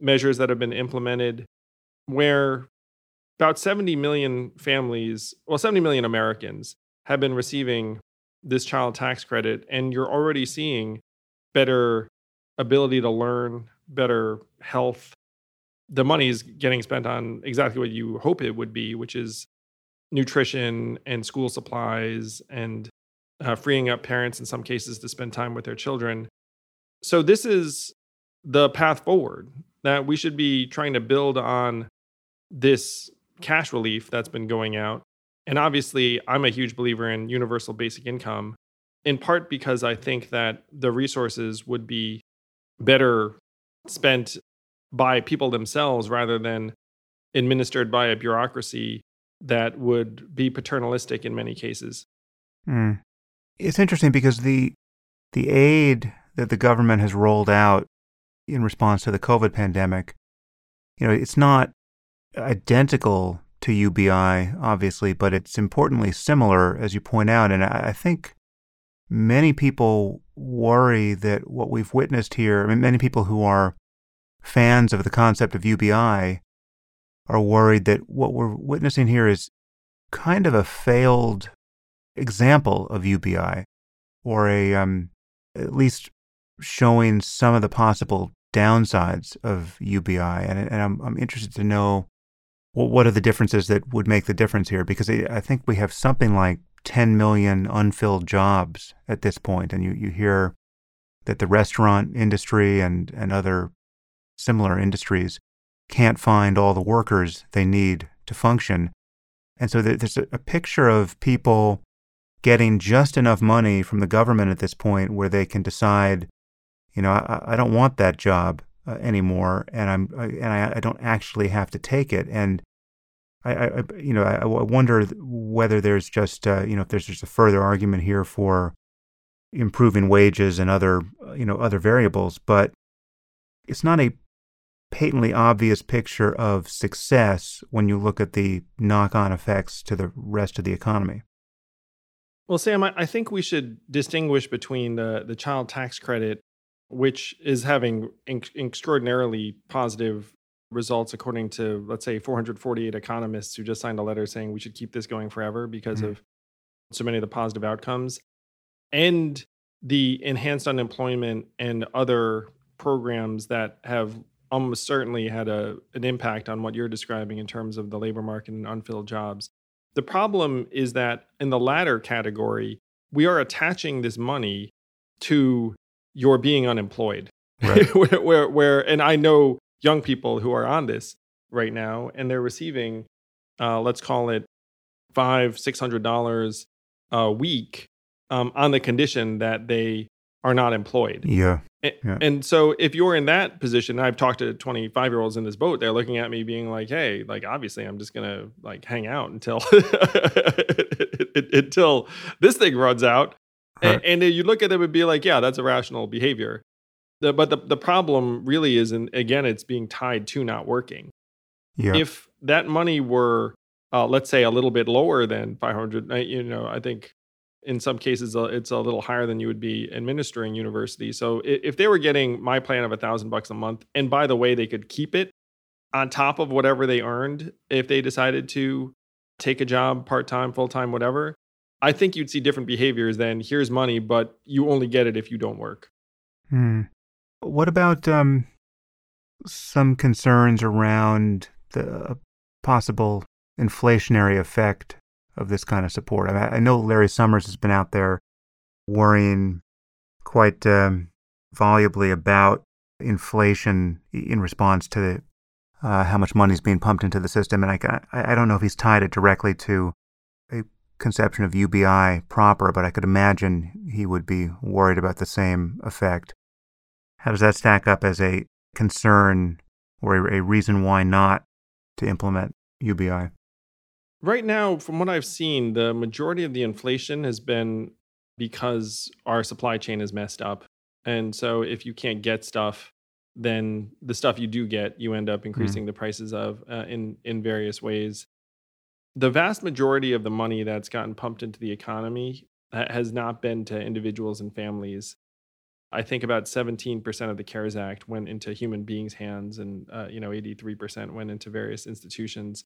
measures that have been implemented, where about 70 million families, well, 70 million Americans have been receiving this child tax credit, and you're already seeing better ability to learn, better health. The money is getting spent on exactly what you hope it would be, which is nutrition and school supplies and uh, freeing up parents in some cases to spend time with their children. So, this is the path forward that we should be trying to build on this cash relief that's been going out. And obviously, I'm a huge believer in universal basic income, in part because I think that the resources would be better spent by people themselves rather than administered by a bureaucracy that would be paternalistic in many cases. Mm. It's interesting because the the aid that the government has rolled out in response to the COVID pandemic, you know, it's not identical to UBI, obviously, but it's importantly similar, as you point out. And I, think many people worry that what we've witnessed here, I mean, many people who are fans of the concept of UBI are worried that what we're witnessing here is kind of a failed example of UBI. or a um, at least showing some of the possible downsides of UBI, and, and I'm I'm interested to know what what are the differences that would make the difference here because I think we have something like 10 million unfilled jobs at this point, and you you hear that the restaurant industry and and other similar industries can't find all the workers they need to function. And so there's a, picture of people getting just enough money from the government at this point where they can decide, you know, I, I don't want that job uh, anymore, and I'm and I, I, don't actually have to take it. And I, I you know, I, wonder whether there's just uh, you know if there's just a further argument here for improving wages and other you know other variables, but it's not a patently obvious picture of success when you look at the knock on effects to the rest of the economy. Well, Sam, I, think we should distinguish between the, the child tax credit, which is having in- extraordinarily positive results, according to, let's say, 448 economists who just signed a letter saying we should keep this going forever because mm-hmm. of so many of the positive outcomes, and the enhanced unemployment and other programs that have almost certainly had a an impact on what you're describing in terms of the labor market and unfilled jobs. The problem is that in the latter category, we are attaching this money to your being unemployed. Right. where, where, where, and I know young people who are on this right now, and they're receiving, uh, let's call it five, six hundred dollars a week um, on the condition that they are not employed. Yeah. And, yeah. and so if you're in that position, I've talked to 25 year olds in this boat, they're looking at me being like, Hey, like, obviously I'm just going to like hang out until, until this thing runs out. Right. And, and you look at them and be like, yeah, that's a rational behavior. The, but the, the problem really is, and again, it's being tied to not working. Yeah. If that money were, uh, let's say, a little bit lower than 500, you know, I think in some cases uh, it's a little higher than you would be administering university so if they were getting my plan of a thousand bucks a month and by the way they could keep it on top of whatever they earned if they decided to take a job part-time full-time whatever i think you'd see different behaviors than here's money but you only get it if you don't work hmm. what about um, some concerns around the possible inflationary effect of this kind of support. I, I know Larry Summers has been out there worrying quite um, volubly about inflation in response to uh, how much money is being pumped into the system, and I, I don't know if he's tied it directly to a conception of UBI proper, but I could imagine he would be worried about the same effect. How does that stack up as a concern or a, a reason why not to implement UBI? Right now, from what I've seen, the majority of the inflation has been because our supply chain is messed up. And so if you can't get stuff, then the stuff you do get, you end up mm-hmm. increasing mm. the prices of uh, in in various ways. The vast majority of the money that's gotten pumped into the economy has not been to individuals and families. I think about 17% of the CARES Act went into human beings' hands, and uh, you know, 83% went into various institutions.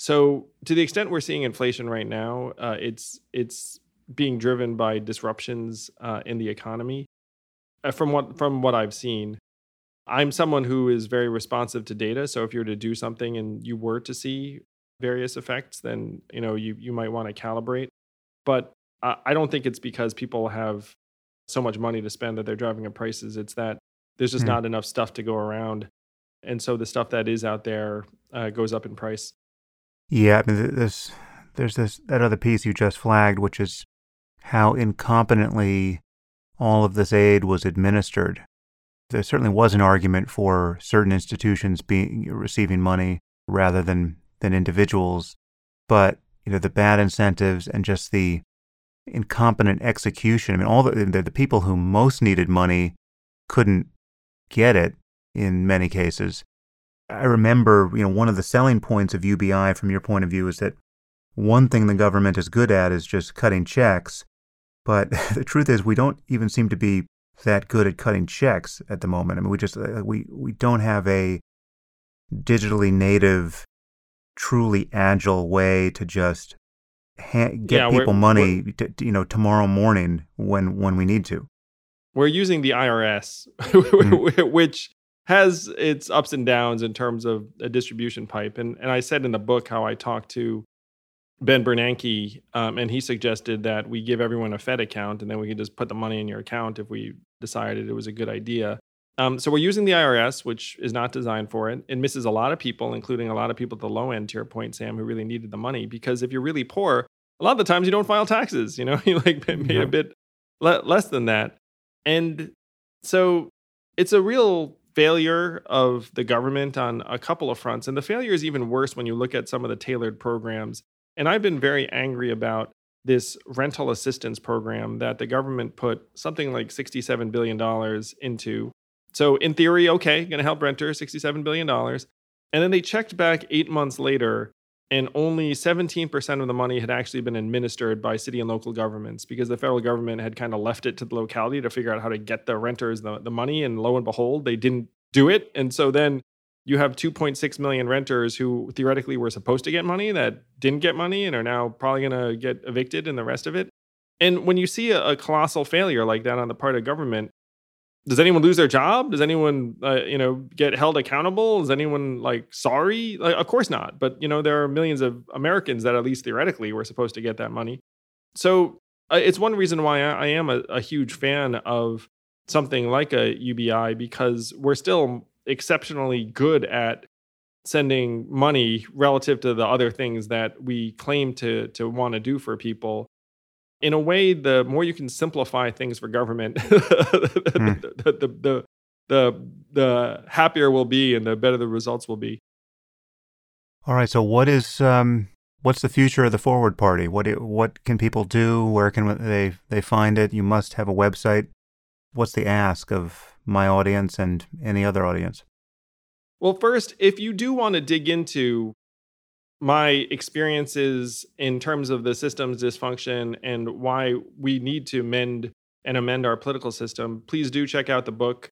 So to the extent we're seeing inflation right now, uh, it's it's being driven by disruptions uh, in the economy. Uh, from what from what I've seen, I'm someone who is very responsive to data. So if you were to do something and you were to see various effects, then you know you you might want to calibrate. But I don't think it's because people have so much money to spend that they're driving up prices. It's that there's just mm. not enough stuff to go around, and so the stuff that is out there uh, goes up in price. Yeah, I mean, there's there's this that other piece you just flagged, which is how incompetently all of this aid was administered. There certainly was an argument for certain institutions being receiving money rather than than individuals, but you know the bad incentives and just the incompetent execution. I mean, all the the, the people who most needed money couldn't get it in many cases. I remember, you know, one of the selling points of UBI from your point of view is that one thing the government is good at is just cutting checks. But the truth is, we don't even seem to be that good at cutting checks at the moment. I mean, we just uh, we we don't have a digitally native, truly agile way to just ha- get Yeah, people we're- money, to, you know, tomorrow morning when when we need to. we're using the IRS, Mm-hmm. which has its ups and downs in terms of a distribution pipe. And and I said in the book how I talked to Ben Bernanke, um, and he suggested that we give everyone a Fed account, and then we could just put the money in your account if we decided it was a good idea. Um, so we're using the IRS, which is not designed for it. It misses a lot of people, including a lot of people at the low end. To your point, Sam, who really needed the money, because if you're really poor, a lot of the times you don't file taxes. You know, you like made Yeah. a bit le- less than that. And so it's a real failure of the government on a couple of fronts. And the failure is even worse when you look at some of the tailored programs. And I've been very angry about this rental assistance program that the government put something like $67 billion into. So, in theory, okay, going to help renters, $67 billion. And then they checked back eight months later and only 17% of the money had actually been administered by city and local governments because the federal government had kind of left it to the locality to figure out how to get the renters the, the money and lo and behold they didn't do it. And so then you have 2.6 million renters who theoretically were supposed to get money that didn't get money and are now probably going to get evicted and the rest of it. And when you see a, a colossal failure like that on the part of government does anyone lose their job? Does anyone, uh, you know, get held accountable? Is anyone like sorry? Like, of course not. But you know, there are millions of Americans that at least theoretically were supposed to get that money. So uh, it's one reason why I, I am a, a huge fan of something like a UBI because we're still exceptionally good at sending money relative to the other things that we claim to to want to do for people in a way, the more you can simplify things for government, the, the, the, the, the happier we'll be and the better the results will be. All right. So, what is um, what's the future of the Forward Party? What what can people do? Where can they they find it? You must have a website. What's the ask of my audience and any other audience? Well, first, if you do want to dig into my experiences in terms of the system's dysfunction and why we need to mend and amend our political system, please do check out the book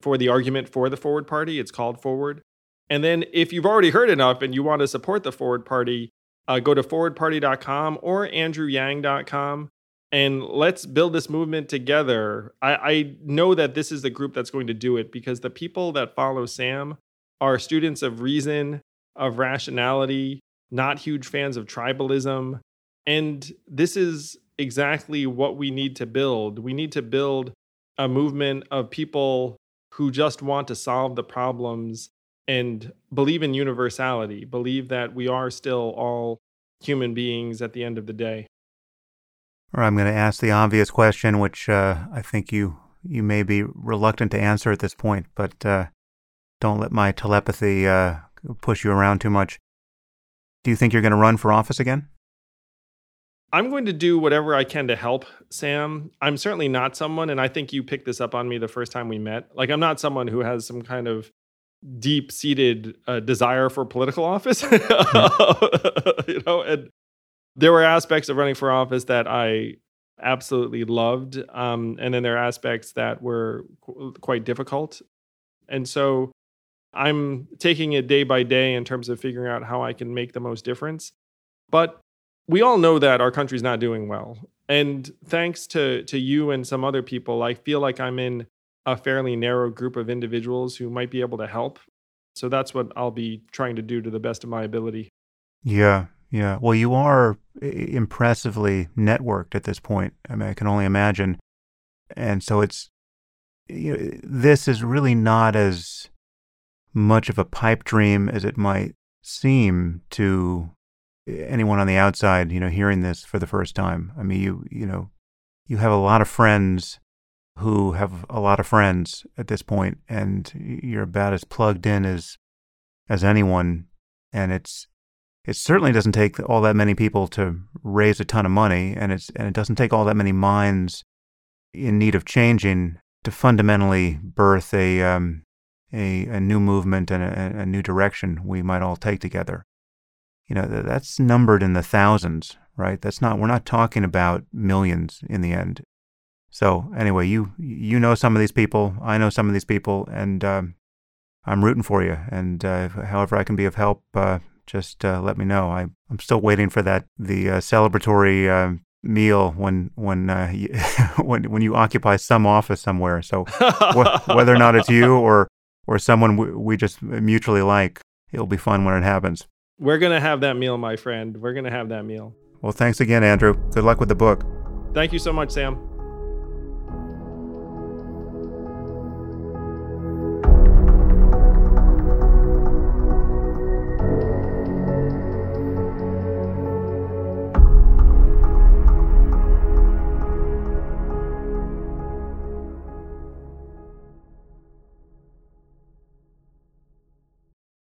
for the argument for the Forward Party. It's called Forward. And then if you've already heard enough and you want to support the Forward Party, uh, go to forwardparty.com or andrewyang.com and let's build this movement together. I, I know that this is the group that's going to do it because the people that follow Sam are students of reason, of rationality, not huge fans of tribalism. And this is exactly what we need to build. We need to build a movement of people who just want to solve the problems and believe in universality, believe that we are still all human beings at the end of the day. Or I'm going to ask the obvious question, which uh, I think you you may be reluctant to answer at this point, but uh, don't let my telepathy uh, push you around too much. Do you think you're going to run for office again? I'm going to do whatever I can to help Sam. I'm certainly not someone, and I think you picked this up on me the first time we met. Like, I'm not someone who has some kind of deep seated uh, desire for political office. you know, and there were aspects of running for office that I absolutely loved. Um, and then there are aspects that were qu- quite difficult. And so I'm taking it day by day in terms of figuring out how I can make the most difference. But we all know that our country's not doing well. And thanks to, to you and some other people, I feel like I'm in a fairly narrow group of individuals who might be able to help. So that's what I'll be trying to do to the best of my ability. Yeah, yeah. Well, you are impressively networked at this point. I mean, I can only imagine. And so it's, you know, this is really not as much of a pipe dream as it might seem to anyone on the outside, you know, hearing this for the first time. I mean, you, you know, you have a lot of friends who have a lot of friends at this point, and you're about as plugged in as as anyone. And it's it certainly doesn't take all that many people to raise a ton of money, and it's and it doesn't take all that many minds in need of changing to fundamentally birth a um, a, a new movement and a, a new direction we might all take together. You know, that's numbered in the thousands, right? That's not we're not talking about millions in the end. So anyway, you you know some of these people, I know some of these people, and um, I'm rooting for you. And uh, however I can be of help, uh, just uh, let me know. I, I'm still waiting for that the uh, celebratory uh, meal when when uh, when when you occupy some office somewhere. So wh- whether or not it's you or or someone we, we just mutually like, it'll be fun when it happens. We're gonna have that meal, my friend. We're gonna have that meal. Well, thanks again, Andrew. Good luck with the book. Thank you so much, Sam.